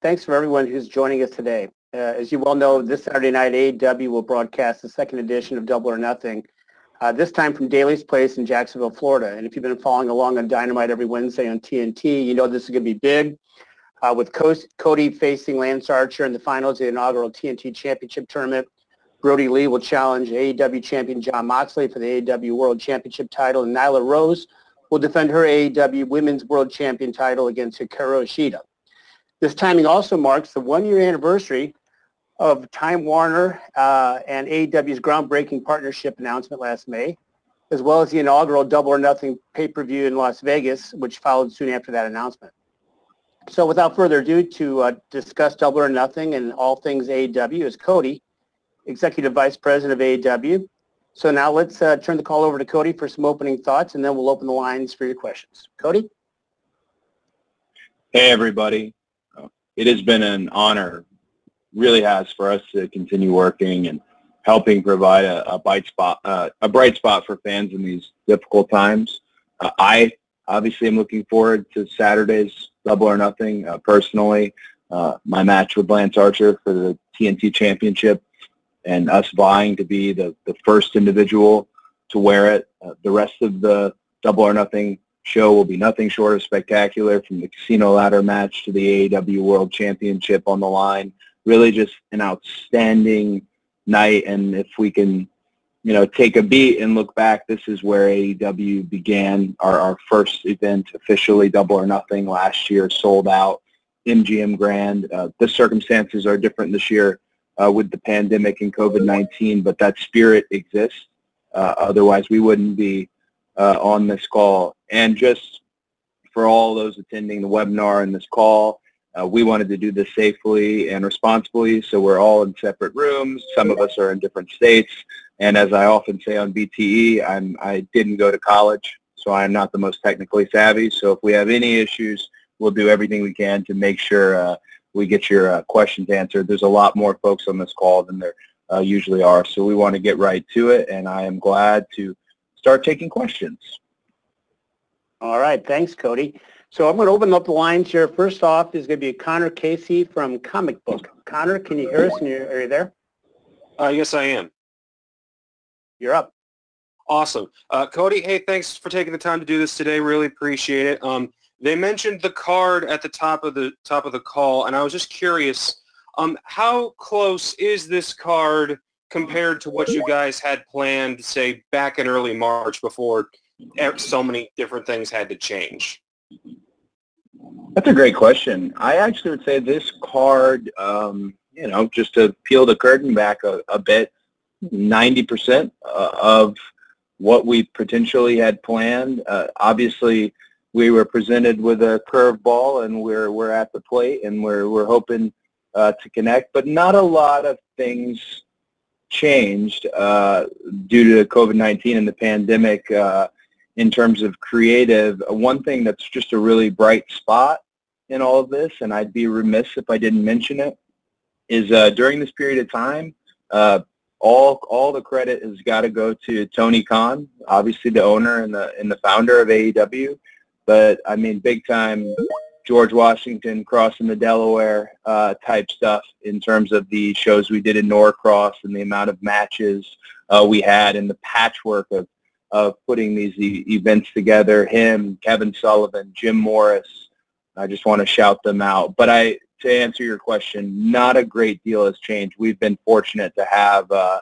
Thanks for everyone who's joining us today. Uh, as you well know, this Saturday night, AEW will broadcast the second edition of Double or Nothing, uh, this time from Daily's Place in Jacksonville, Florida. And if you've been following along on Dynamite every Wednesday on TNT, you know this is going to be big. Uh, with Cody facing Lance Archer in the finals of the inaugural TNT Championship Tournament, Brodie Lee will challenge AEW champion Jon Moxley for the AEW World Championship title, and Nyla Rose will defend her AEW Women's World Champion title against Hikaru Shida. This timing also marks the one-year anniversary of Time Warner uh, and AEW's groundbreaking partnership announcement last May, as well as the inaugural Double or Nothing pay-per-view in Las Vegas, which followed soon after that announcement. So without further ado, to uh, discuss Double or Nothing and all things AEW is Cody, Executive Vice President of AEW. So now let's uh, turn the call over to Cody for some opening thoughts, and then we'll open the lines for your questions. Cody? Hey, everybody. It has been an honor, really has, for us to continue working and helping provide a, a bright spot, uh, a bright spot for fans in these difficult times. Uh, I obviously am looking forward to Saturday's Double or Nothing. Uh, personally, uh, my match with Lance Archer for the TNT Championship and us vying to be the, the first individual to wear it. Uh, the rest of the Double or Nothing show will be nothing short of spectacular from the casino ladder match to the AEW World Championship on the line. Really just an outstanding night. And if we can, you know, take a beat and look back, this is where AEW began our, our first event officially, Double or Nothing, last year, sold out. MGM Grand. Uh, the circumstances are different this year uh, with the pandemic and COVID-19, but that spirit exists. Uh, otherwise, we wouldn't be uh, on this call. And just for all those attending the webinar and this call, uh, we wanted to do this safely and responsibly, so we're all in separate rooms. Some of us are in different states. And as I often say on BTE, I'm, I didn't go to college, so I'm not the most technically savvy. So if we have any issues, we'll do everything we can to make sure uh, we get your uh, questions answered. There's a lot more folks on this call than there uh, usually are, so we want to get right to it, and I am glad to start taking questions. All right, thanks, Cody. So I'm going to open up the lines here. First off is going to be Connor Casey from Comic Book. Connor, can you hear us? And are you there? Uh, yes, I am. You're up. Awesome. Uh, Cody, hey, thanks for taking the time to do this today. Really appreciate it. Um, they mentioned the card at the top of the top of the call, and I was just curious, um, how close is this card compared to what you guys had planned, say, back in early March before so many different things had to change? That's a great question. I actually would say this card, um, you know, just to peel the curtain back a, a bit, 90% uh, of what we potentially had planned. Uh, obviously, we were presented with a curveball, and we're we're at the plate, and we're we're hoping uh, to connect. But not a lot of things changed uh, due to COVID-19 and the pandemic uh, in terms of creative. One thing that's just a really bright spot in all of this, and I'd be remiss if I didn't mention it, is uh, during this period of time, uh, all all the credit has got to go to Tony Khan, obviously the owner and the and the founder of AEW. But I mean, big time George Washington crossing the Delaware uh, type stuff in terms of the shows we did in Norcross and the amount of matches uh, we had and the patchwork of of putting these e- events together. Him, Kevin Sullivan, Jim Morris. I just want to shout them out. But I, to answer your question, not a great deal has changed. We've been fortunate to have uh,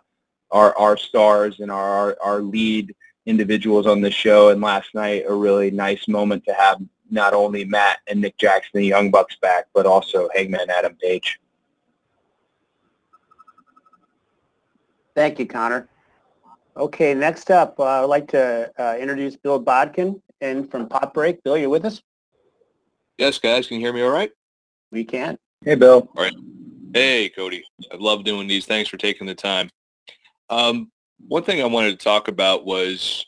our our stars and our, our lead individuals on the show. And last night, a really nice moment to have not only Matt and Nick Jackson, the Young Bucks back, but also Hangman Adam Page. Thank you, Connor. Okay, next up, uh, I'd like to uh, introduce Bill Bodkin and from Pop Break. Bill, you with us? Yes, guys. Can you hear me all right? We can. Hey, Bill. All right. Hey, Cody. I love doing these. Thanks for taking the time. Um, one thing I wanted to talk about was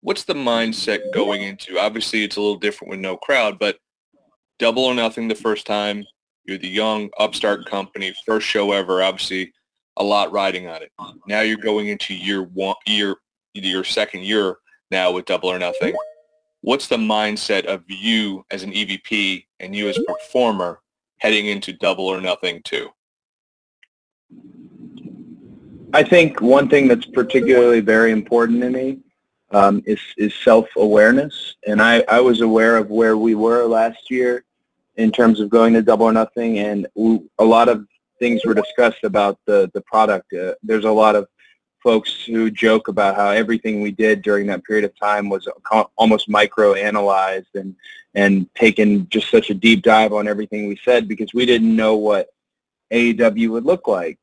what's the mindset going into? Obviously, it's a little different with no crowd, but double or nothing the first time. You're the young upstart company, first show ever. Obviously, a lot riding on it. Now you're going into year one, year your second year now with double or nothing. What's the mindset of you as an EVP and you as a performer heading into Double or Nothing too? I think one thing that's particularly very important to me um, is, is self-awareness. And I, I was aware of where we were last year in terms of going to Double or Nothing, and a lot of things were discussed about the, the product. Uh, there's a lot of folks who joke about how everything we did during that period of time was almost micro-analyzed and, and taken just such a deep dive on everything we said because we didn't know what AEW would look like.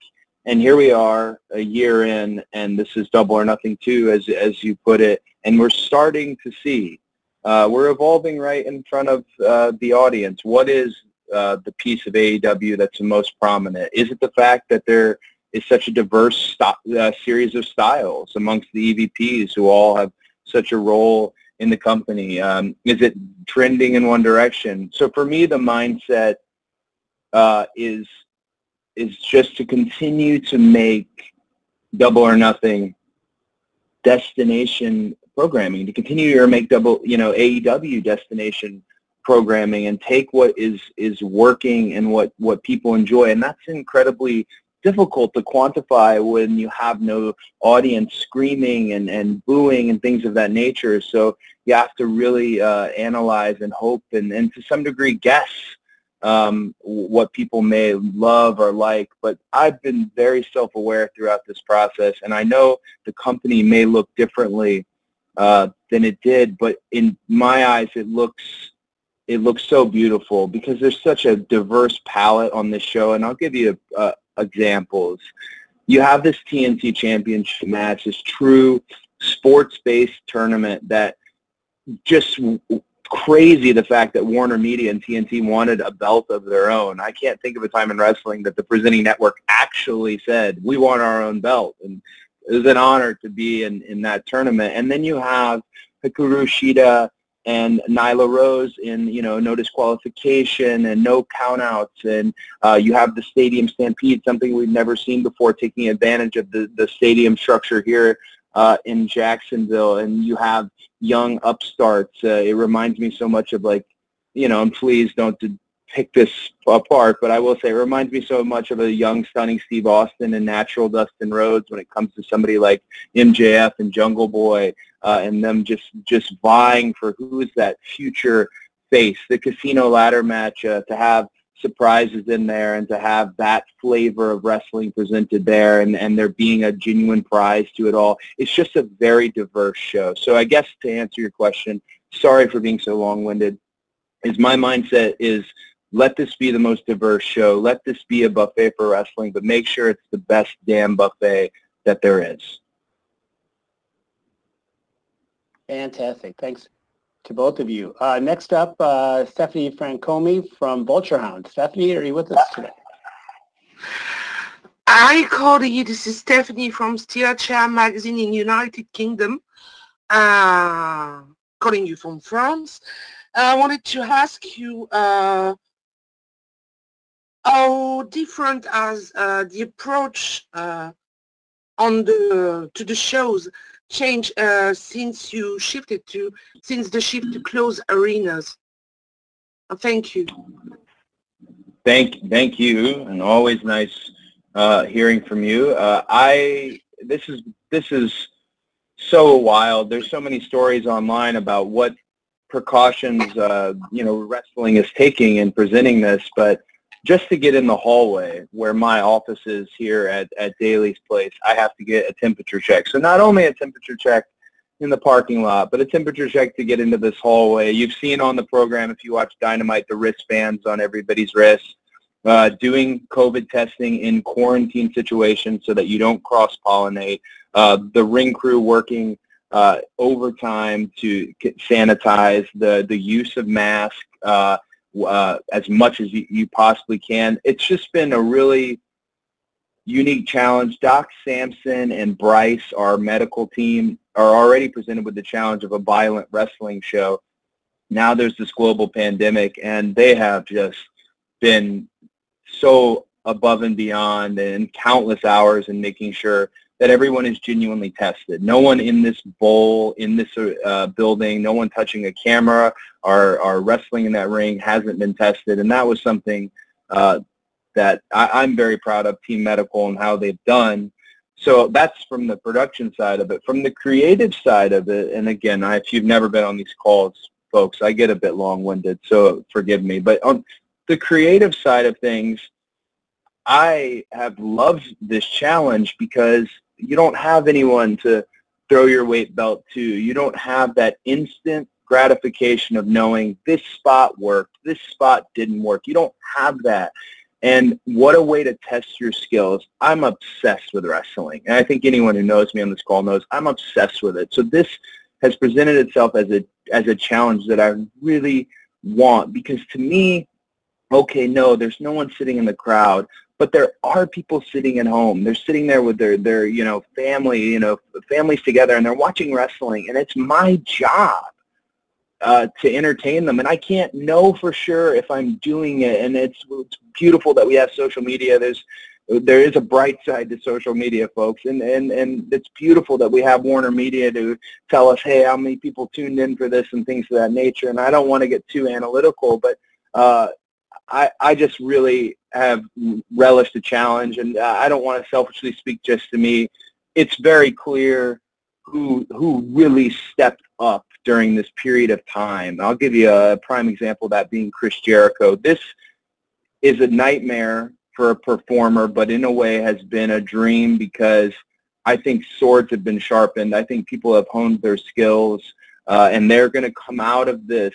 And here we are a year in, and this is double or nothing too, as, as you put it, and we're starting to see. Uh, we're evolving right in front of uh, the audience. What is uh, the piece of AEW that's the most prominent? Is it the fact that there is such a diverse st- uh, series of styles amongst the EVPs who all have such a role in the company? Um, is it trending in one direction? So for me, the mindset uh, is is just to continue to make double or nothing destination programming, to continue to make double, you know, AEW destination programming and take what is is working and what what people enjoy. And that's incredibly difficult to quantify when you have no audience screaming and, and booing and things of that nature. So you have to really uh, analyze and hope and, and to some degree guess um, what people may love or like. But I've been very self-aware throughout this process and I know the company may look differently uh, than it did. But in my eyes it looks it looks so beautiful because there's such a diverse palette on this show. And I'll give you uh, examples. You have this TNT Championship match, this true sports-based tournament that just crazy the fact that Warner Media and TNT wanted a belt of their own. I can't think of a time in wrestling that the presenting network actually said, we want our own belt. And it was an honor to be in, in that tournament. And then you have Hikaru Shida and Nyla Rose in you know no disqualification and no countouts, and uh, you have the stadium stampede, something we've never seen before, taking advantage of the the stadium structure here uh, in Jacksonville, and you have young upstarts. Uh, it reminds me so much of like you know, and please don't pick this apart, but I will say it reminds me so much of a young, stunning Steve Austin and natural Dustin Rhodes when it comes to somebody like MJF and Jungle Boy uh, and them just, just vying for who is that future face. The casino ladder match uh, to have surprises in there and to have that flavor of wrestling presented there and, and there being a genuine prize to it all. It's just a very diverse show. So I guess to answer your question, sorry for being so long-winded, is my mindset is let this be the most diverse show. Let this be a buffet for wrestling, but make sure it's the best damn buffet that there is. Fantastic. Thanks to both of you. Uh, next up, uh, Stephanie Francomi from Vulturehound. Stephanie, are you with us today? I Hi, Cody. This is Stephanie from Steel Chair Magazine in United Kingdom. Uh, calling you from France. I wanted to ask you uh, how different has uh, the approach uh, on the to the shows changed uh, since you shifted to since the shift to close arenas. Uh, thank you. Thank thank you, and always nice uh, hearing from you. Uh, I this is this is so wild. There's so many stories online about what precautions you know wrestling is taking in presenting this, but just to get in the hallway where my office is here at, at Daily's place, I have to get a temperature check. So not only a temperature check in the parking lot, but a temperature check to get into this hallway. You've seen on the program, if you watch Dynamite, the wristbands on everybody's wrists. Uh, doing COVID testing in quarantine situations so that you don't cross-pollinate. Uh, the ring crew working uh, overtime to sanitize, the, the use of masks, uh, as much as you, you possibly can. It's just been a really unique challenge. Doc Sampson and Bryce, our medical team, are already presented with the challenge of a violent wrestling show. Now there's this global pandemic, and they have just been so above and beyond and countless hours in making sure that everyone is genuinely tested. No one in this bowl, in this uh, building, no one touching a camera or, or wrestling in that ring hasn't been tested. And that was something uh, that I, I'm very proud of Team Medical and how they've done. So that's from the production side of it. From the creative side of it, and again, I, if you've never been on these calls, folks, I get a bit long-winded, so forgive me. But on the creative side of things, I have loved this challenge because you don't have anyone to throw your weight belt to. You don't have that instant gratification of knowing this spot worked, this spot didn't work. You don't have that. And what a way to test your skills. I'm obsessed with wrestling. And I think anyone who knows me on this call knows I'm obsessed with it. So this has presented itself as a as a challenge that I really want because to me, okay, no, there's no one sitting in the crowd, but there are people sitting at home. They're sitting there with their their you know family, you know families together, and they're watching wrestling, and it's my job uh, to entertain them. And I can't know for sure if I'm doing it. And it's, it's beautiful that we have social media. There's there is a bright side to social media, folks, and, and, and it's beautiful that we have Warner Media to tell us, hey, how many people tuned in for this and things of that nature. And I don't want to get too analytical, but uh, I, I just really have relished the challenge, and I don't want to selfishly speak just to me. It's very clear who who really stepped up during this period of time. I'll give you a prime example of that being Chris Jericho. This is a nightmare for a performer, but in a way has been a dream because I think swords have been sharpened. I think people have honed their skills, uh, and they're going to come out of this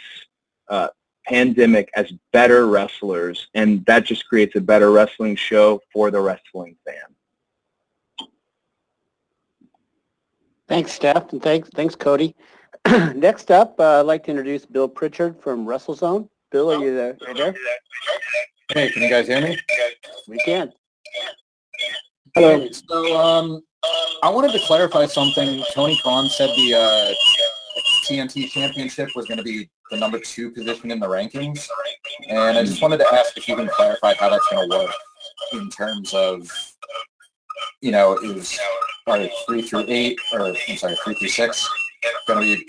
uh, pandemic as better wrestlers, and that just creates a better wrestling show for the wrestling fan. Thanks, Steph, and thanks, thanks, Cody. Next up, uh, I'd like to introduce Bill Pritchard from WrestleZone. Bill, are you there? Are you there? Hey, can you guys hear me? We can. Hello. So, um, I wanted to clarify something. Tony Khan said the uh, TNT Championship was going to be the number two position in the rankings, and I just wanted to ask if you can clarify how that's going to work in terms of, you know, was are three through eight, or I'm sorry, three through six going to be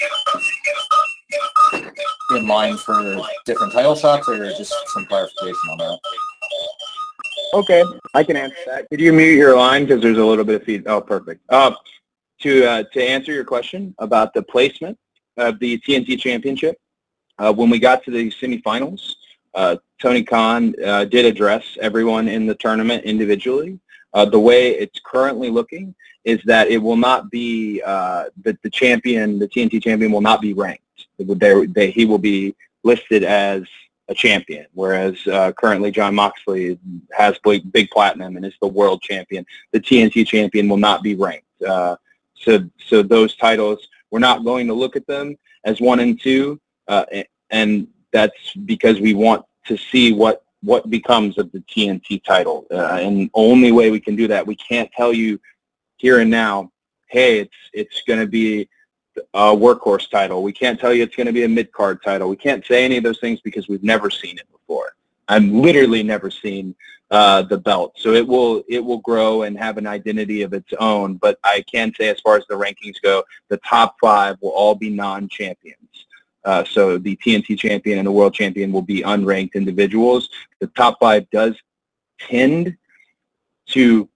in line for different title shots, or just some clarification on that? Okay, I can answer that. Could you mute your line because there's a little bit of feed? Oh, perfect. Uh, to uh, to answer your question about the placement of the TNT Championship, uh, when we got to the semifinals, uh, Tony Khan uh, did address everyone in the tournament individually. Uh, the way it's currently looking is that it will not be uh, the, the champion, the TNT champion will not be ranked. They, they, he will be listed as a champion, whereas uh, currently Jon Moxley has big, big platinum and is the world champion. The TNT champion will not be ranked. So, so those titles, we're not going to look at them as one and two, uh, and that's because we want to see what what becomes of the TNT title. Uh, and only way we can do that, we can't tell you here and now, hey, it's it's going to be a workhorse title. We can't tell you it's going to be a mid-card title. We can't say any of those things because we've never seen it before. I've literally never seen uh, the belt. So it will it will grow and have an identity of its own. But I can say as far as the rankings go, the top five will all be non-champions. Uh, so the TNT champion and the world champion will be unranked individuals. The top five does tend to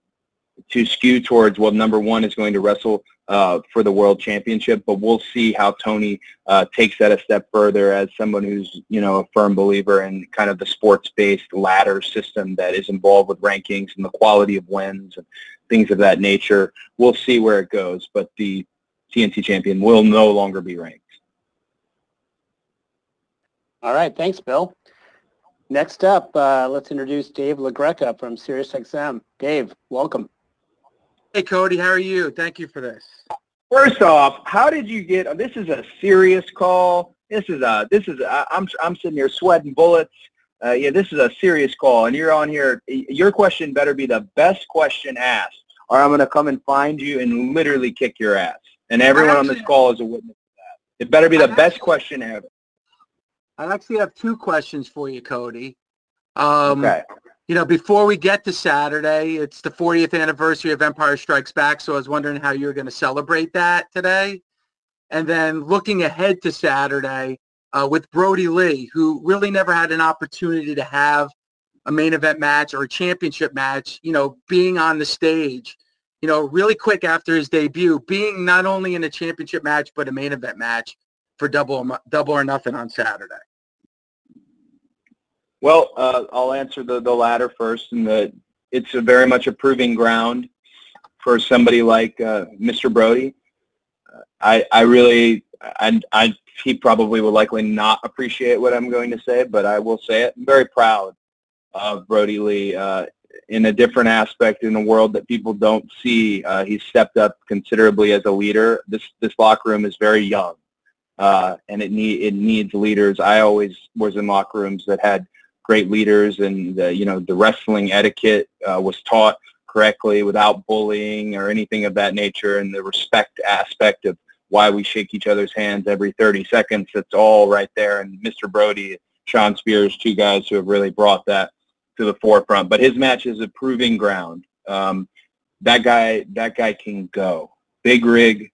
to skew towards well, number one is going to wrestle uh, for the world championship, but we'll see how Tony uh, takes that a step further as someone who's you know a firm believer in kind of the sports-based ladder system that is involved with rankings and the quality of wins and things of that nature. We'll see where it goes, but the TNT champion will no longer be ranked. All right, thanks, Bill. Next up, uh, let's introduce Dave LaGreca from SiriusXM. Dave, welcome. Hey, Cody, how are you? Thank you for this. First off, how did you get? This is a serious call. This is a. This is. A, I'm. I'm sitting here sweating bullets. Uh, yeah, this is a serious call, and you're on here. Your question better be the best question asked, or I'm going to come and find you and literally kick your ass. And everyone actually, on this call is a witness to that. It better be the I best actually, question ever. I actually have two questions for you, Cody. Um, okay you know, before we get to Saturday, it's the 40th anniversary of Empire Strikes Back, so I was wondering how you were going to celebrate that today. And then looking ahead to Saturday uh, with Brodie Lee, who really never had an opportunity to have a main event match or a championship match, you know, being on the stage, you know, really quick after his debut, being not only in a championship match but a main event match for double double or nothing on Saturday? Well, uh, I'll answer the, the latter first, and the it's a very much a proving ground for somebody like uh, Mr. Brodie. Uh, I I really I, I he probably will likely not appreciate what I'm going to say, but I will say it. I'm very proud of Brodie Lee uh, in a different aspect in a world that people don't see. Uh, he's stepped up considerably as a leader. This this locker room is very young, uh, and it need it needs leaders. I always was in locker rooms that had great leaders, and the, you know the wrestling etiquette uh, was taught correctly without bullying or anything of that nature, and the respect aspect of why we shake each other's hands every 30 seconds. It's all right there. And Mr. Brodie, Shawn Spears, two guys who have really brought that to the forefront. But his match is a proving ground. Um, that guy, that guy can go. Big rig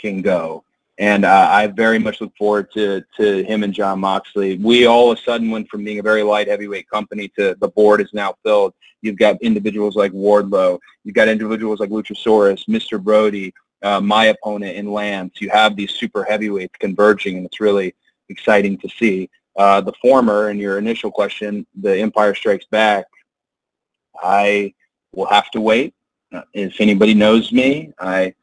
can go. And uh, I very much look forward to, to him and Jon Moxley. We all of a sudden went from being a very light heavyweight company to the board is now filled. You've got individuals like Wardlow. You've got individuals like Luchasaurus, Mr. Brodie, uh, my opponent in Lance. You have these super heavyweights converging, and it's really exciting to see. Uh, the former, in your initial question, the Empire Strikes Back, I will have to wait. Uh, if anybody knows me, I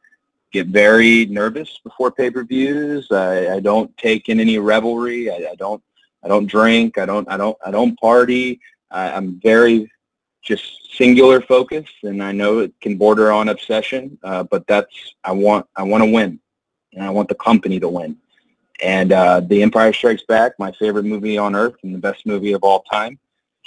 get very nervous before pay-per-views. I, I don't take in any revelry. I, I don't. I don't drink. I don't. I don't. I don't party. I, I'm very just singular focus, and I know it can border on obsession, uh, but that's I want I want to win, and I want the company to win. And uh, The Empire Strikes Back, my favorite movie on earth and the best movie of all time,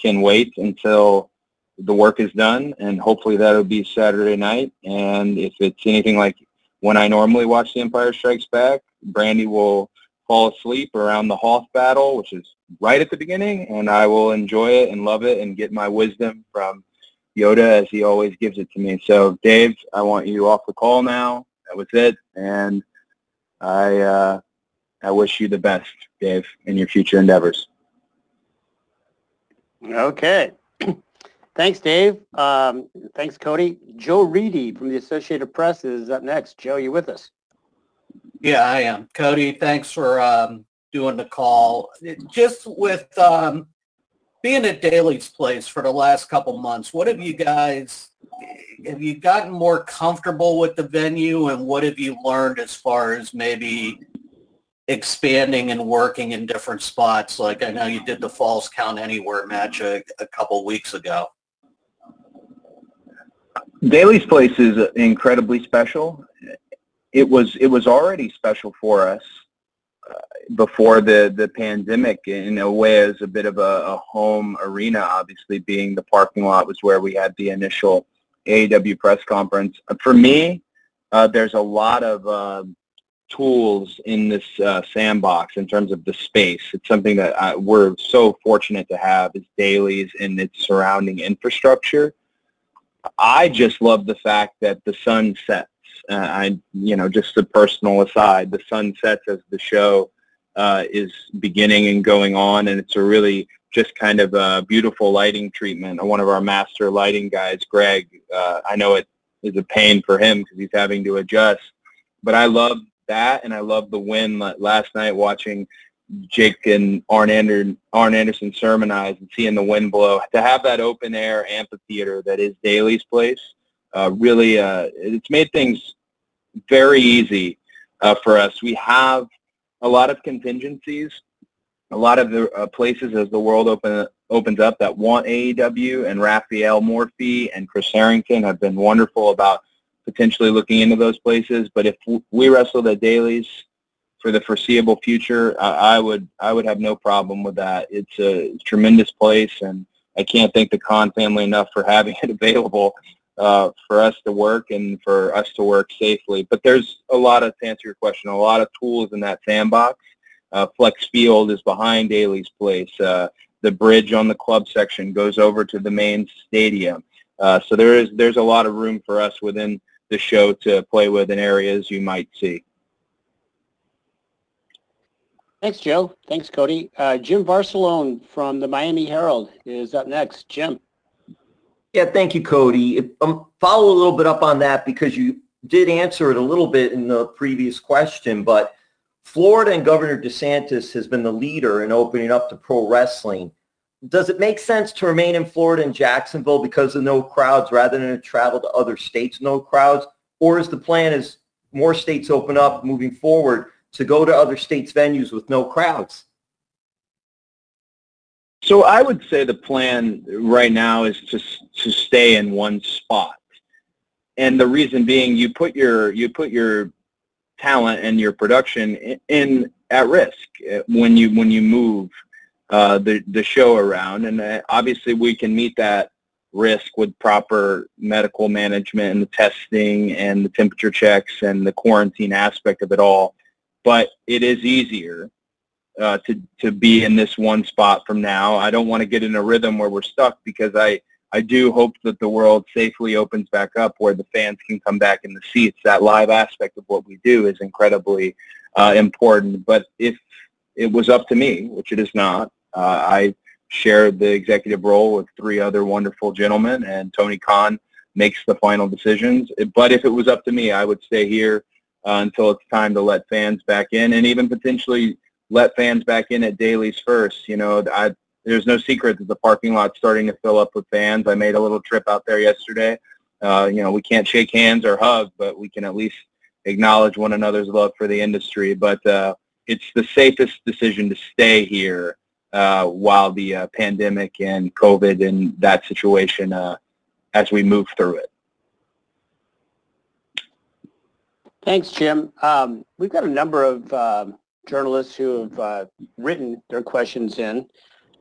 can wait until the work is done, and hopefully that'll be Saturday night. And if it's anything like when I normally watch The Empire Strikes Back, Brandi will fall asleep around the Hoth battle, which is right at the beginning, and I will enjoy it and love it and get my wisdom from Yoda as he always gives it to me. So, Dave, I want you off the call now. That was it, and I uh, I wish you the best, Dave, in your future endeavors. Okay. Thanks, Dave. Um, thanks, Cody. Joe Reedy from the Associated Press is up next. Joe, you with us? Yeah, I am. Cody, thanks for um, doing the call. just with um, being at Daily's Place for the last couple months, what have you guys, have you gotten more comfortable with the venue and what have you learned as far as maybe expanding and working in different spots? Like I know you did the Falls Count Anywhere match a, a couple weeks ago. Daily's Place is incredibly special. It was it was already special for us uh, before the the pandemic in a way as a bit of a, a, home arena. Obviously being the parking lot was where we had the initial AEW press conference. For me uh, there's a lot of uh, tools in this uh, sandbox in terms of the space. It's something that I, we're so fortunate to have is Daily's and its surrounding infrastructure I just love the fact that the sun sets uh, I, you know, just a personal aside, the sun sets as the show uh, is beginning and going on, and it's a really just kind of a beautiful lighting treatment. One of our master lighting guys, Greg, uh, I know it is a pain for him because he's having to adjust, but I love that, and I love the win last night watching Jake and Arn, Ander, Arn Anderson sermonize and seeing the wind blow. To have that open air amphitheater that is Daily's place, uh, really, uh, it's made things very easy uh, for us. We have a lot of contingencies, a lot of the uh, places as the world open, opens up that want AEW, and Rafael Morffi and Chris Harrington have been wonderful about potentially looking into those places. But if we wrestled at Daily's for the foreseeable future, I, I would I would have no problem with that. It's a tremendous place, and I can't thank the Khan family enough for having it available uh, for us to work and for us to work safely. But there's a lot of, to answer your question, a lot of tools in that sandbox. Uh, Flex Field is behind Daily's place. Uh, the bridge on the club section goes over to the main stadium. Uh, so there is there's a lot of room for us within the show to play with in areas you might see. Thanks, Joe. Thanks, Cody. Uh, Jim Varsallone from the Miami Herald is up next. Jim. Yeah, thank you, Cody. Um, follow a little bit up on that because you did answer it a little bit in the previous question, but Florida and Governor DeSantis has been the leader in opening up to pro wrestling. Does it make sense to remain in Florida and Jacksonville because of no crowds rather than to travel to other states, no crowds? Or is the plan as more states open up moving forward to go to other states' venues with no crowds? So I would say the plan right now is to to stay in one spot, and the reason being you put your you put your talent and your production in, in at risk uh, when you when you move uh, the the show around, and uh, obviously we can meet that risk with proper medical management and the testing and the temperature checks and the quarantine aspect of it all. But it is easier uh, to to be in this one spot from now. I don't want to get in a rhythm where we're stuck because I I do hope that the world safely opens back up where the fans can come back in the seats. That live aspect of what we do is incredibly uh, important. But if it was up to me, which it is not, uh, I share the executive role with three other wonderful gentlemen, and Tony Khan makes the final decisions. But if it was up to me, I would stay here uh, until it's time to let fans back in, and even potentially let fans back in at Daily's first. You know, I, there's no secret that the parking lot's starting to fill up with fans. I made a little trip out there yesterday. Uh, you know, we can't shake hands or hug, but we can at least acknowledge one another's love for the industry. But uh, it's the safest decision to stay here uh, while the uh, pandemic and COVID and that situation uh, as we move through it. Thanks, Jim. Um, we've got a number of um, journalists who have uh, written their questions in,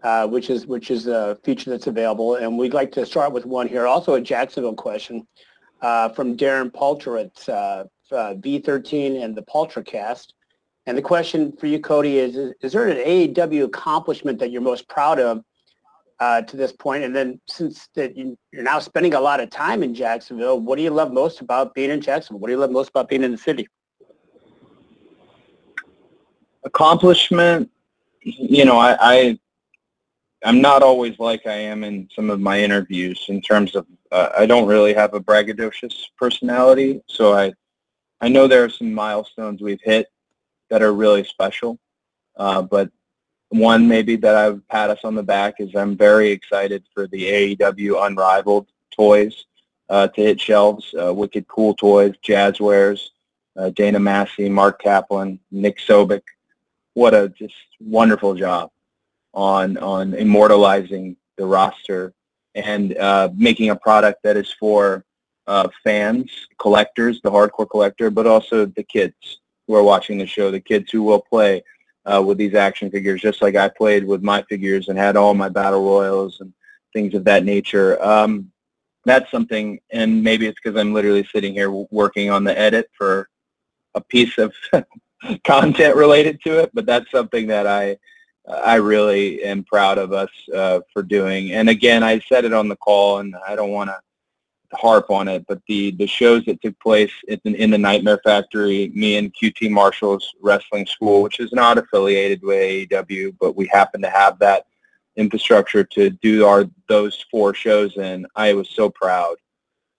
uh, which is which is a feature that's available. And we'd like to start with one here, also a Jacksonville question uh, from Darren Palter at uh, V13 and the Paltrocast. And the question for you, Cody, is, is, is there an AEW accomplishment that you're most proud of uh, to this point? And then since that you, you're now spending a lot of time in Jacksonville, what do you love most about being in Jacksonville? What do you love most about being in the city? accomplishment, you know, I, I I'm not always like I am in some of my interviews in terms of uh, I don't really have a braggadocious personality, so I I know there are some milestones we've hit that are really special, uh, but one maybe that I would pat us on the back is I'm very excited for the AEW Unrivaled toys uh, to hit shelves. Uh, wicked cool toys, Jazwares, uh, Dana Massey, Mark Kaplan, Nick Sobek, what a just wonderful job on on immortalizing the roster and uh, making a product that is for uh, fans, collectors, the hardcore collector, but also the kids who are watching the show, the kids who will play uh, with these action figures, just like I played with my figures and had all my battle royals and things of that nature. Um, that's something, and maybe it's because I'm literally sitting here working on the edit for a piece of content related to it, but that's something that I I really am proud of us uh, for doing. And again, I said it on the call, and I don't want to harp on it, but the the shows that took place in, in the Nightmare Factory, me and QT Marshall's Wrestling School, which is not affiliated with AEW, but we happen to have that infrastructure to do our those four shows, and I was so proud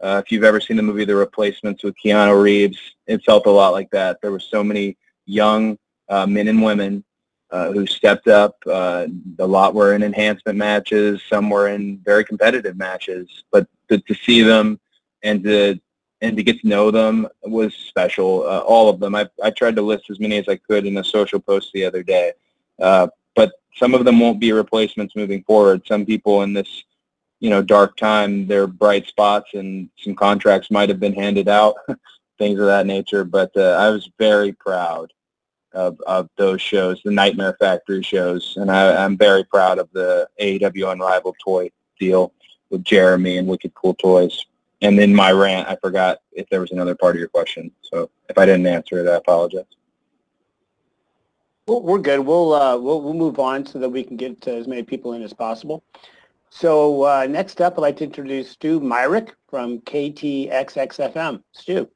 uh, if you've ever seen the movie The Replacements with Keanu Reeves, it felt a lot like that. There were so many young uh, men and women uh, who stepped up. Uh, a lot were in enhancement matches. Some were in very competitive matches. But to, to see them and to and to get to know them was special. Uh, all of them. I, I tried to list as many as I could in a social post the other day. Uh, but some of them won't be replacements moving forward. Some people in this, you know, dark time, they're bright spots, and some contracts might have been handed out, things of that nature. But uh, I was very proud of, of those shows, the Nightmare Factory shows, and I, I'm very proud of the AEW Unrivaled toy deal with Jeremy and Wicked Cool Toys. And then my rant, I forgot if there was another part of your question. So if I didn't answer it, I apologize. Well, we're good. We'll, uh, we'll we'll move on so that we can get to as many people in as possible. So uh, next up, I'd like to introduce Stu Myrick from KTXXFM. Stu.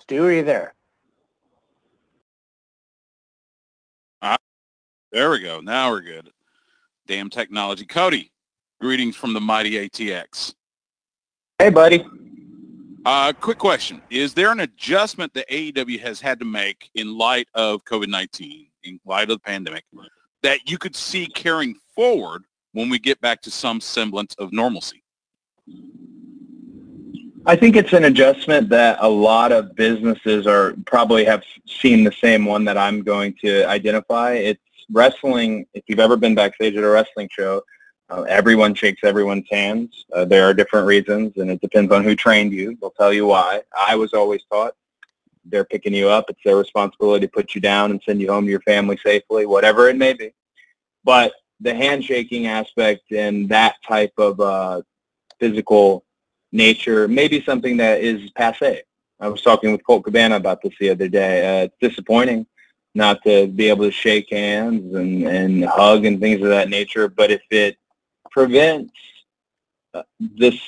Stu, are you there? There we go. Now we're good. Damn technology. Cody, greetings from the mighty ATX. Hey, buddy. Uh, quick question. Is there an adjustment that AEW has had to make in light of COVID-19, in light of the pandemic, that you could see carrying forward when we get back to some semblance of normalcy? I think it's an adjustment that a lot of businesses are probably have seen the same one that I'm going to identify. It's wrestling. If you've ever been backstage at a wrestling show, uh, everyone shakes everyone's hands. Uh, there are different reasons, and it depends on who trained you. They'll tell you why. I was always taught they're picking you up. It's their responsibility to put you down and send you home to your family safely, whatever it may be. But the handshaking aspect and that type of uh, physical nature may be something that is passe. I was talking with Colt Cabana about this the other day. Uh, it's disappointing not to be able to shake hands and, and hug and things of that nature, but if it prevents uh, this,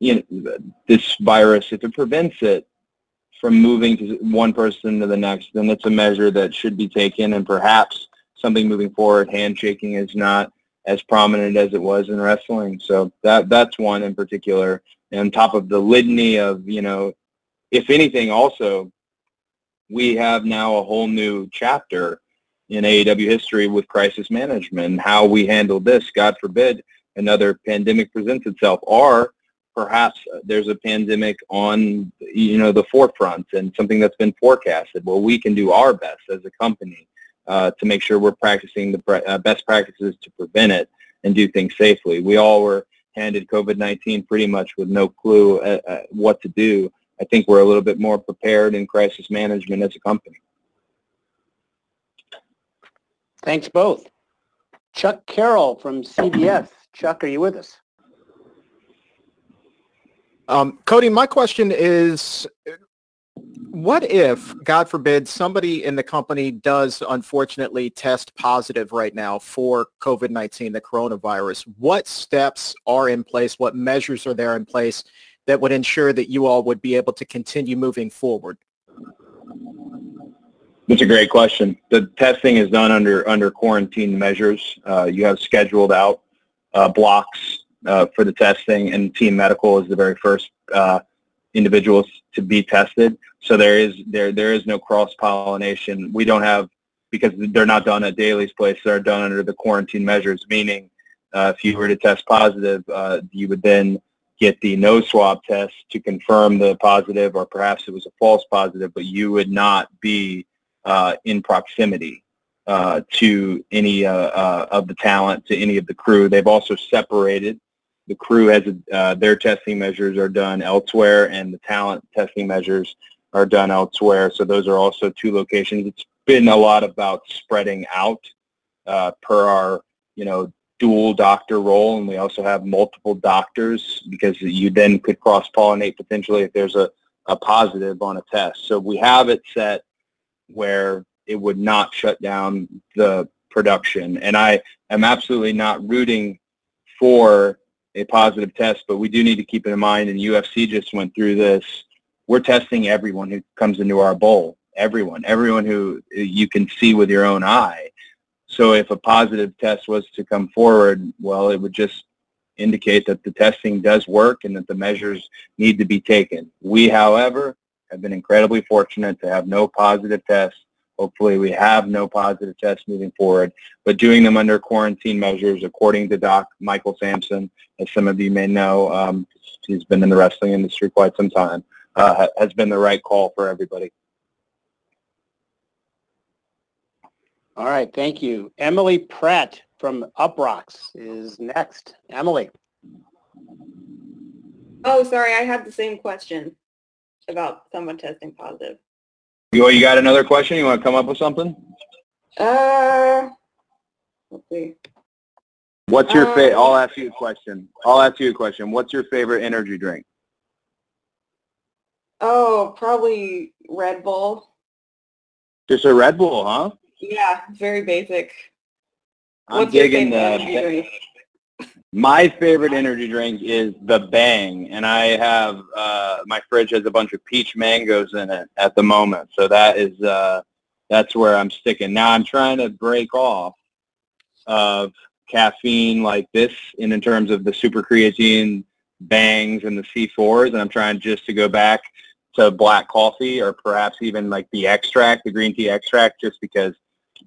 you know, this virus, if it prevents it from moving to one person to the next, then it's a measure that should be taken and perhaps something moving forward. Handshaking is not as prominent as it was in wrestling. So that that's one in particular. And on top of the litany of, you know, if anything also, we have now a whole new chapter in AEW history with crisis management and how we handle this. God forbid another pandemic presents itself or perhaps there's a pandemic on, you know, the forefront and something that's been forecasted. Well, we can do our best as a company uh, to make sure we're practicing the uh, best practices to prevent it and do things safely. We all were handed COVID-19 pretty much with no clue at, at what to do. I think we're a little bit more prepared in crisis management as a company. Thanks both. Chuck Carroll from CBS. Chuck, are you with us? Um, Cody, my question is, what if, God forbid, somebody in the company does unfortunately test positive right now for COVID-19, the coronavirus? What steps are in place? What measures are there in place that would ensure that you all would be able to continue moving forward? That's a great question. The testing is done under under quarantine measures. Uh, you have scheduled out uh, blocks uh, for the testing, and Team Medical is the very first uh, individuals to be tested. So there is there there is no cross pollination. We don't have because they're not done at Daily's place. They're done under the quarantine measures, meaning uh, if you were to test positive, uh, you would then get the no swab test to confirm the positive, or perhaps it was a false positive, but you would not be uh, in proximity uh, to any uh, uh, of the talent, to any of the crew. They've also separated. The crew has uh, their testing measures are done elsewhere, and the talent testing measures are done elsewhere. So those are also two locations. It's been a lot about spreading out uh, per our, you know, dual doctor role, and we also have multiple doctors because you then could cross-pollinate potentially if there's a, a positive on a test. So we have it set where it would not shut down the production. And I am absolutely not rooting for a positive test, but we do need to keep it in mind, and UFC just went through this, we're testing everyone who comes into our bowl, everyone, everyone who you can see with your own eye. So if a positive test was to come forward, well, it would just indicate that the testing does work and that the measures need to be taken. We, however, have been incredibly fortunate to have no positive tests. Hopefully we have no positive tests moving forward, but doing them under quarantine measures, according to Doc Michael Sampson, as some of you may know, um, he's been in the wrestling industry quite some time, uh, has been the right call for everybody. All right, thank you. Emily Pratt from Uproxx is next. Emily. Oh, sorry, I had the same question about someone testing positive. You, you got another question? You want to come up with something? Uh, let's see. What's your Um, favorite? I'll ask you a question. I'll ask you a question. What's your favorite energy drink? Oh, probably Red Bull. Just a Red Bull, huh? Yeah, very basic. I'm What's digging the? My favorite energy drink is the Bang, and I have uh, my fridge has a bunch of peach mangoes in it at the moment, so that is uh, that's where I'm sticking. Now I'm trying to break off of caffeine like this, in, in terms of the super creatine bangs and the C4s, and I'm trying just to go back to black coffee or perhaps even like the extract, the green tea extract, just because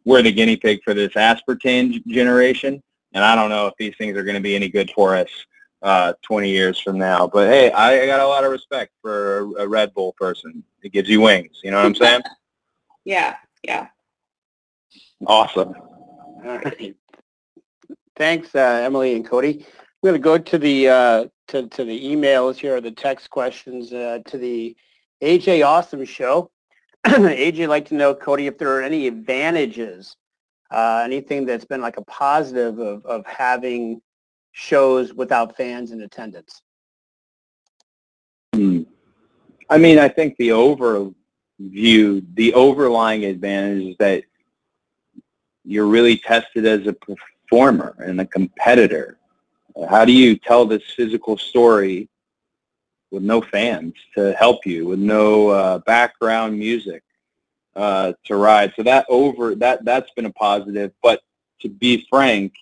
we're the guinea pig for this aspartame generation and I don't know if these things are going to be any good for us uh, 20 years from now. But hey, I, got a lot of respect for a, a Red Bull person. It gives you wings. You know what I'm saying? yeah, yeah. Awesome. All right. Thanks, uh, Emily and Cody. We're going to go to the uh, to to the emails here, the text questions uh, to the AJ Awesome Show. AJ, like to know, Cody, if there are any advantages uh, anything that's been like a positive of, of having shows without fans in attendance? Hmm. I mean, I think the overview, the overlying advantage is that you're really tested as a performer and a competitor. How do you tell this physical story with no fans to help you, with no uh, background music? uh, to ride. So that over that that's been a positive. But to be frank,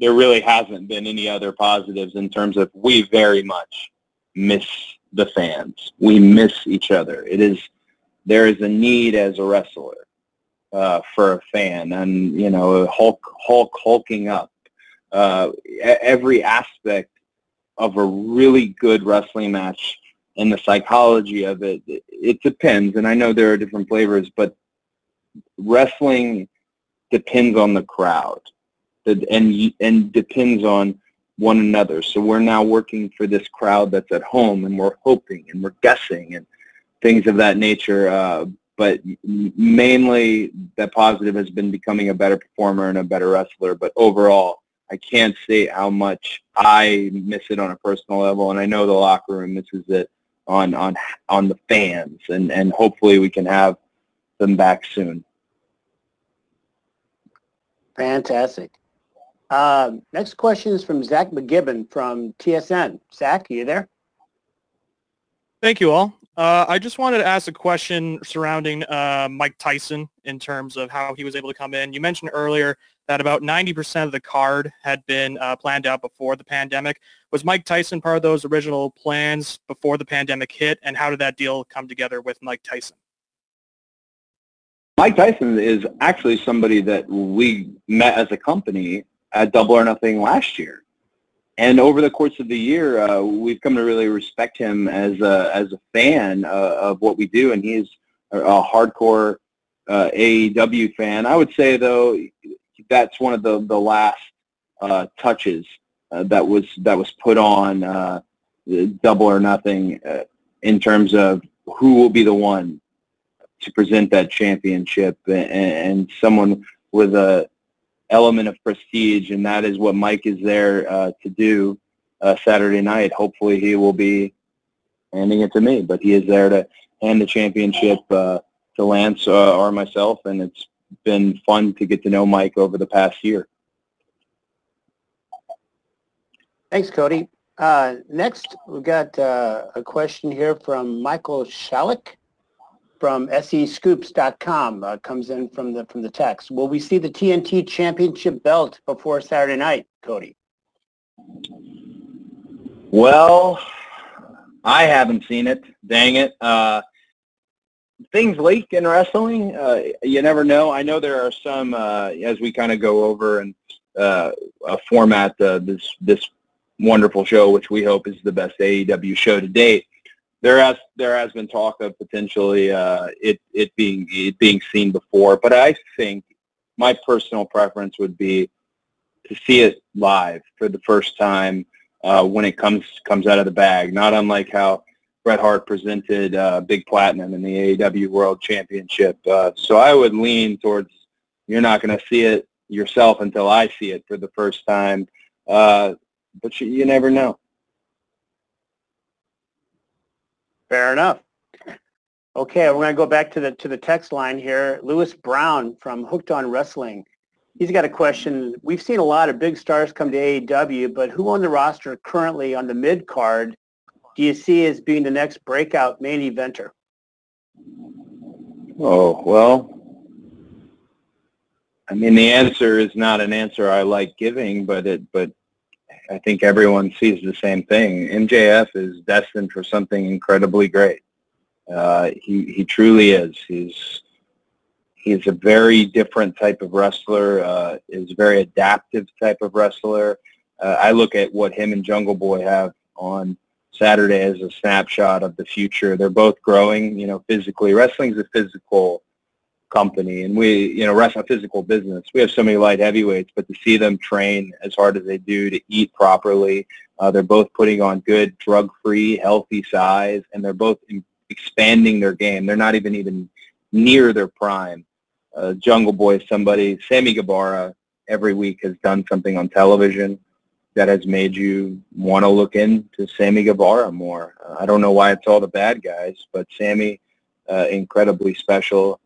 there really hasn't been any other positives in terms of we very much miss the fans. We miss each other. It is there is a need as a wrestler uh, for a fan, and you know Hulk Hulk hulking up. Uh, every aspect of a really good wrestling match and the psychology of it, it, depends. And I know there are different flavors, but wrestling depends on the crowd and and depends on one another. So we're now working for this crowd that's at home, and we're hoping and we're guessing and things of that nature. Uh, but mainly, that positive has been becoming a better performer and a better wrestler. But overall, I can't say how much I miss it on a personal level, and I know the locker room misses it on on on the fans, and and hopefully we can have them back soon. Fantastic. Uh, next question is from Zach McGibbon from TSN. Zach, are you there? Thank you all. Uh, I just wanted to ask a question surrounding uh, Mike Tyson in terms of how he was able to come in. You mentioned earlier that about 90% of the card had been uh, planned out before the pandemic. Was Mike Tyson part of those original plans before the pandemic hit, and how did that deal come together with Mike Tyson? Mike Tyson is actually somebody that we met as a company at Double or Nothing last year. And over the course of the year, uh, we've come to really respect him as a, as a fan uh, of what we do, and he's a, hardcore uh, AEW fan. I would say, though, that's one of the the last uh, touches uh, that was that was put on uh, Double or Nothing in terms of who will be the one to present that championship and, and someone with a element of prestige, and that is what Mike is there uh, to do uh, Saturday night. Hopefully, he will be handing it to me, but he is there to hand the championship to Lance or myself, and it's been fun to get to know Mike over the past year. Thanks, Cody. Uh, next, we've got uh, a question here from Michael Shalik from SEScoops.com. Uh, comes in from the from the text. Will we see the TNT Championship belt before Saturday night, Cody? Well, I haven't seen it. Dang it. Uh, things leak in wrestling. Uh, you never know. I know there are some uh, as we kind of go over and uh, format uh, this this wonderful show, which we hope is the best AEW show to date. There has there has been talk of potentially uh, it it being it being seen before, but I think my personal preference would be to see it live for the first time uh, when it comes comes out of the bag. Not unlike how Bret Hart presented uh, Big Platinum in the AEW World Championship. Uh, so I would lean towards you're not going to see it yourself until I see it for the first time. Uh, but you, you never know. Fair enough. Okay, we're going to go back to the to the text line here. Lewis Brown from Hooked on Wrestling He's got a question. We've seen a lot of big stars come to AEW, but who on the roster currently on the mid card do you see as being the next breakout main eventer? Oh, well, I mean, the answer is not an answer I like giving, but it, but I think everyone sees the same thing. MJF is destined for something incredibly great. Uh, he he truly is. He's he's a very different type of wrestler. Uh, is a very adaptive type of wrestler. Uh, I look at what him and Jungle Boy have on Saturday as a snapshot of the future. They're both growing, you know, physically. Wrestling's a physical company, and we, you know, wrestle a physical business. We have so many light heavyweights, but to see them train as hard as they do, to eat properly, uh, they're both putting on good, drug-free, healthy size, and they're both in, expanding their game. They're not even even near their prime. Uh, Jungle Boy somebody. Sammy Guevara every week has done something on television that has made you want to look into Sammy Guevara more. Uh, I don't know why it's all the bad guys, but Sammy, uh, incredibly special.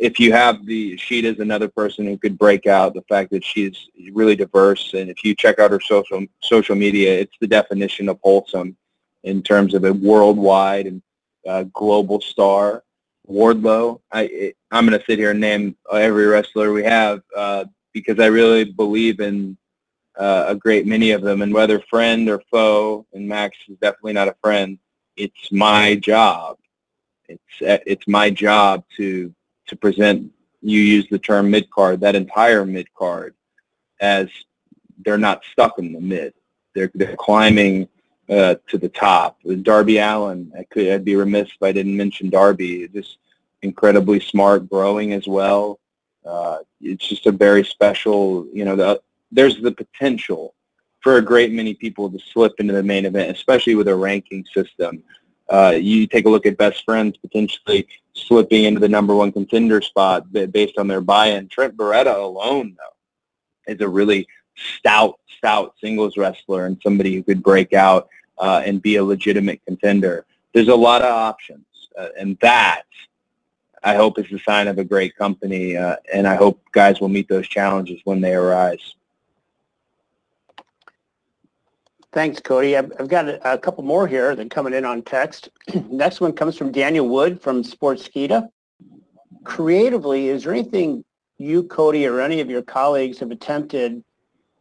If you have the, Shida's another person who could break out. The fact that she's really diverse, and if you check out her social social media, it's the definition of wholesome in terms of a worldwide and uh, global star. Wardlow, I, I'm going to sit here and name every wrestler we have uh, because I really believe in uh, a great many of them. And whether friend or foe, and Max is definitely not a friend, it's my job. It's it's my job to to present. You use the term mid card, that entire mid card, as they're not stuck in the mid. They're they're climbing uh, to the top. Darby Allin, I could I'd be remiss if I didn't mention Darby. Just incredibly smart, growing as well. Uh, it's just a very special, you know, the there's the potential for a great many people to slip into the main event, especially with a ranking system. Uh, you take a look at best friends potentially slipping into the number one contender spot based on their buy-in. Trent Beretta alone, though, is a really stout, stout singles wrestler and somebody who could break out uh, and be a legitimate contender. There's a lot of options, uh, and that I hope is a sign of a great company, uh, and I hope guys will meet those challenges when they arise. Thanks, Cody. I've, I've got a, a, couple more here that coming in on text. Next one comes from Daniel Wood from Sportskeeda. Creatively, is there anything you, Cody, or any of your colleagues have attempted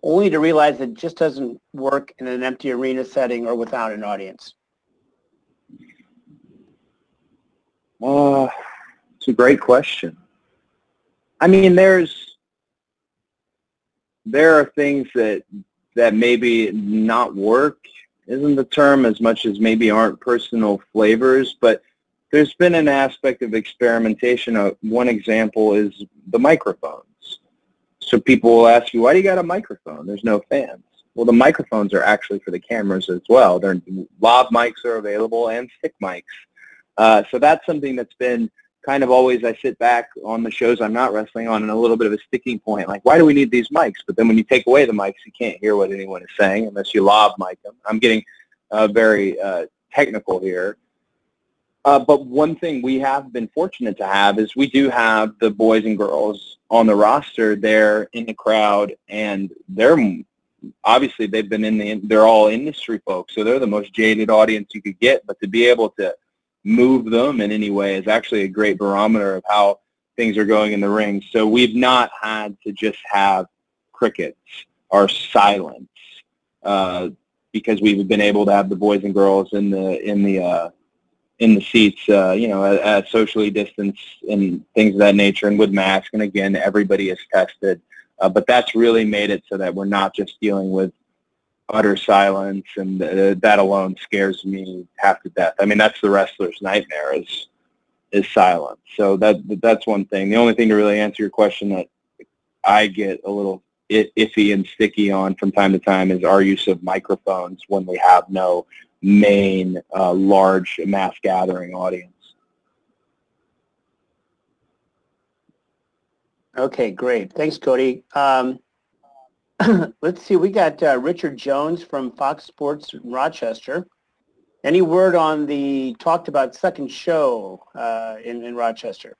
only to realize it just doesn't work in an empty arena setting or without an audience? Uh, it's a great question. I mean, there's there are things that that maybe not work isn't the term as much as maybe aren't personal flavors, but there's been an aspect of experimentation. Uh, one example is the microphones. So people will ask you, why do you got a microphone? There's no fans. Well, the microphones are actually for the cameras as well. They're, lav mics are available and stick mics. Uh, so that's something that's been kind of always I sit back on the shows I'm not wrestling on and a little bit of a sticking point. Like, why do we need these mics? But then when you take away the mics, you can't hear what anyone is saying unless you lav mic them. I'm getting uh, very uh, technical here. Uh, but one thing we have been fortunate to have is we do have the boys and girls on the roster there in the crowd, and they're obviously they've been in the they're all industry folks, so they're the most jaded audience you could get. But to be able to move them in any way is actually a great barometer of how things are going in the ring. So we've not had to just have crickets or silence uh, because we've been able to have the boys and girls in the in the uh, in the seats, uh, you know, at, socially distanced and things of that nature, and with masks. And again, everybody is tested. Uh, but that's really made it so that we're not just dealing with utter silence, and uh, that alone scares me half to death. I mean, that's the wrestler's nightmare is is silence. So that that's one thing. The only thing to really answer your question that I get a little iffy and sticky on from time to time is our use of microphones when we have no main uh, large mass gathering audience. Okay, great. Thanks, Cody. Um, let's see, we got uh, Richard Jones from Fox Sports Rochester. Any word on the talked about second show uh, in, in Rochester?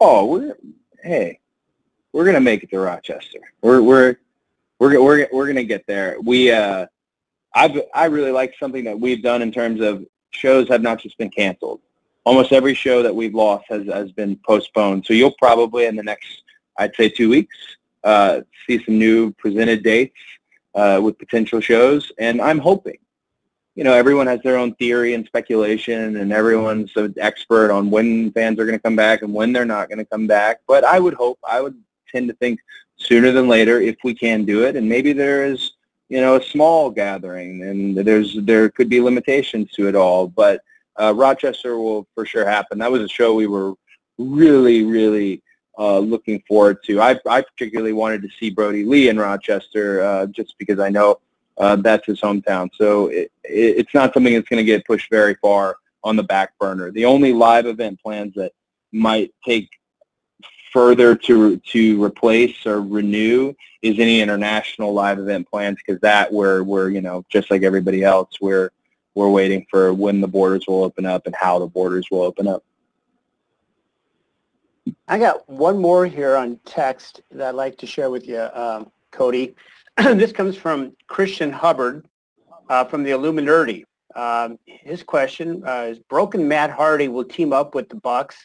Oh, we're, hey, we're gonna make it to Rochester. We're we're we're we're we're gonna get there. We uh, I I really like something that we've done in terms of shows have not just been canceled. Almost every show that we've lost has has been postponed. So you'll probably in the next I'd say two weeks uh, see some new presented dates uh, with potential shows, and I'm hoping you know, everyone has their own theory and speculation, and everyone's an expert on when fans are going to come back and when they're not going to come back. But I would hope, I would tend to think sooner than later if we can do it, and maybe there is, you know, a small gathering, and there's there could be limitations to it all. But uh, Rochester will for sure happen. That was a show we were really, really uh, looking forward to. I, I particularly wanted to see Brodie Lee in Rochester uh, just because I know uh, that's his hometown. So it, it, it's not something that's going to get pushed very far on the back burner. The only live event plans that might take further to to replace or renew is any international live event plans because that we're we're you know just like everybody else we're we're waiting for when the borders will open up and how the borders will open up. I got one more here on text that I'd like to share with you, um, Cody. this comes from Christian Hubbard uh, from the Illuminati. Um, his question uh, is, Broken Matt Hardy will team up with the Bucks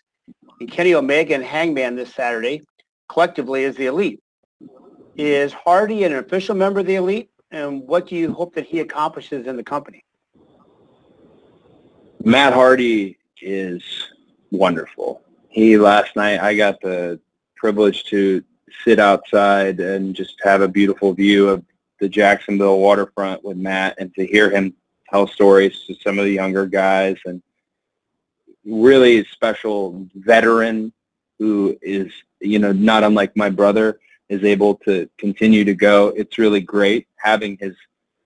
and Kenny Omega and Hangman this Saturday, collectively as the Elite. Is Hardy an official member of the Elite, and what do you hope that he accomplishes in the company? Matt Hardy is wonderful. He last night I got the privilege to sit outside and just have a beautiful view of the Jacksonville waterfront with Matt and to hear him tell stories to some of the younger guys and really special veteran who is, you know, not unlike my brother, is able to continue to go. It's really great having his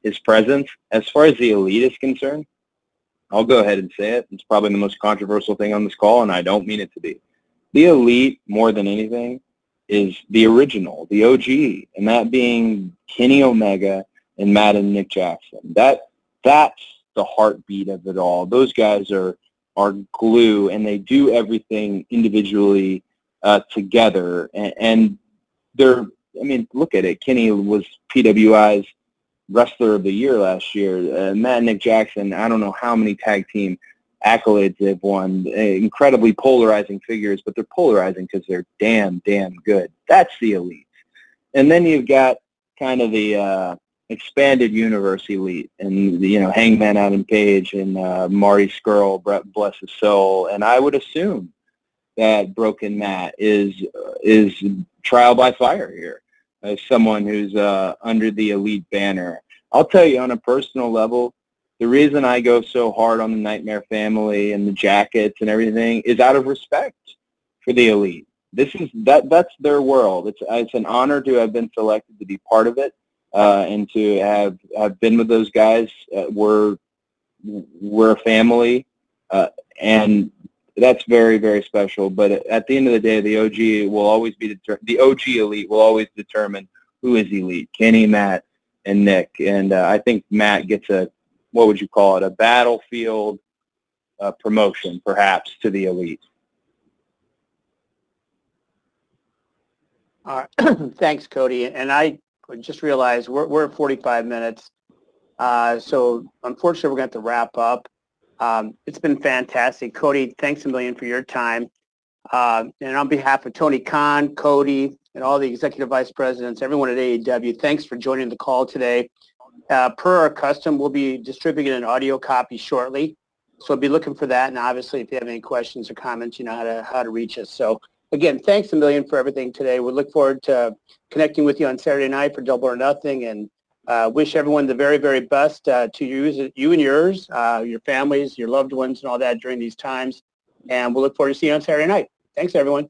his presence. As far as the elite is concerned, I'll go ahead and say it. It's probably the most controversial thing on this call, and I don't mean it to be. The elite, more than anything, is the original, the OG, and that being Kenny Omega and Matt and Nick Jackson. That that's the heartbeat of it all. Those guys are are glue, and they do everything individually uh, together, and, and they're. I mean, look at it. Kenny was PWI's Wrestler of the Year last year. Uh, Matt and Nick Jackson. I don't know how many tag team accolades they've won, eh, incredibly polarizing figures, but they're polarizing because they're damn, damn good. That's the elite. And then you've got kind of the uh, expanded universe elite, and you know Hangman Adam Page and uh, Marty Scurll, Brett bless his soul, and I would assume that Broken Matt is is trial by fire here as someone who's uh, under the elite banner. I'll tell you on a personal level, the reason I go so hard on the Nightmare Family and the jackets and everything is out of respect for the elite. This is that that's their world. It's it's an honor to have been selected to be part of it uh, and to have have been with those guys. Uh, we're we're a family, uh, and that's very very special. But at the end of the day, the OG will always be deter- the OG elite will always determine who is elite. Kenny, Matt, and Nick, and uh, I think Matt gets a what would you call it, a battlefield uh, promotion, perhaps, to the elite. All right. Thanks, Cody. And I just realized we're, we're at 45 minutes. Uh, so unfortunately, we're going to have to wrap up. Um, it's been fantastic. Cody, thanks a million for your time. Uh, and on behalf of Tony Khan, Cody, and all the executive vice presidents, everyone at AEW, thanks for joining the call today. Uh, per our custom, we'll be distributing an audio copy shortly. So be looking for that. And obviously, if you have any questions or comments, you know how to how to reach us. So again, thanks a million for everything today. We look forward to connecting with you on Saturday night for Double or Nothing, and uh, wish everyone the very, very best uh, to you, you and yours, uh, your families, your loved ones, and all that during these times. And we'll look forward to seeing you on Saturday night. Thanks, everyone.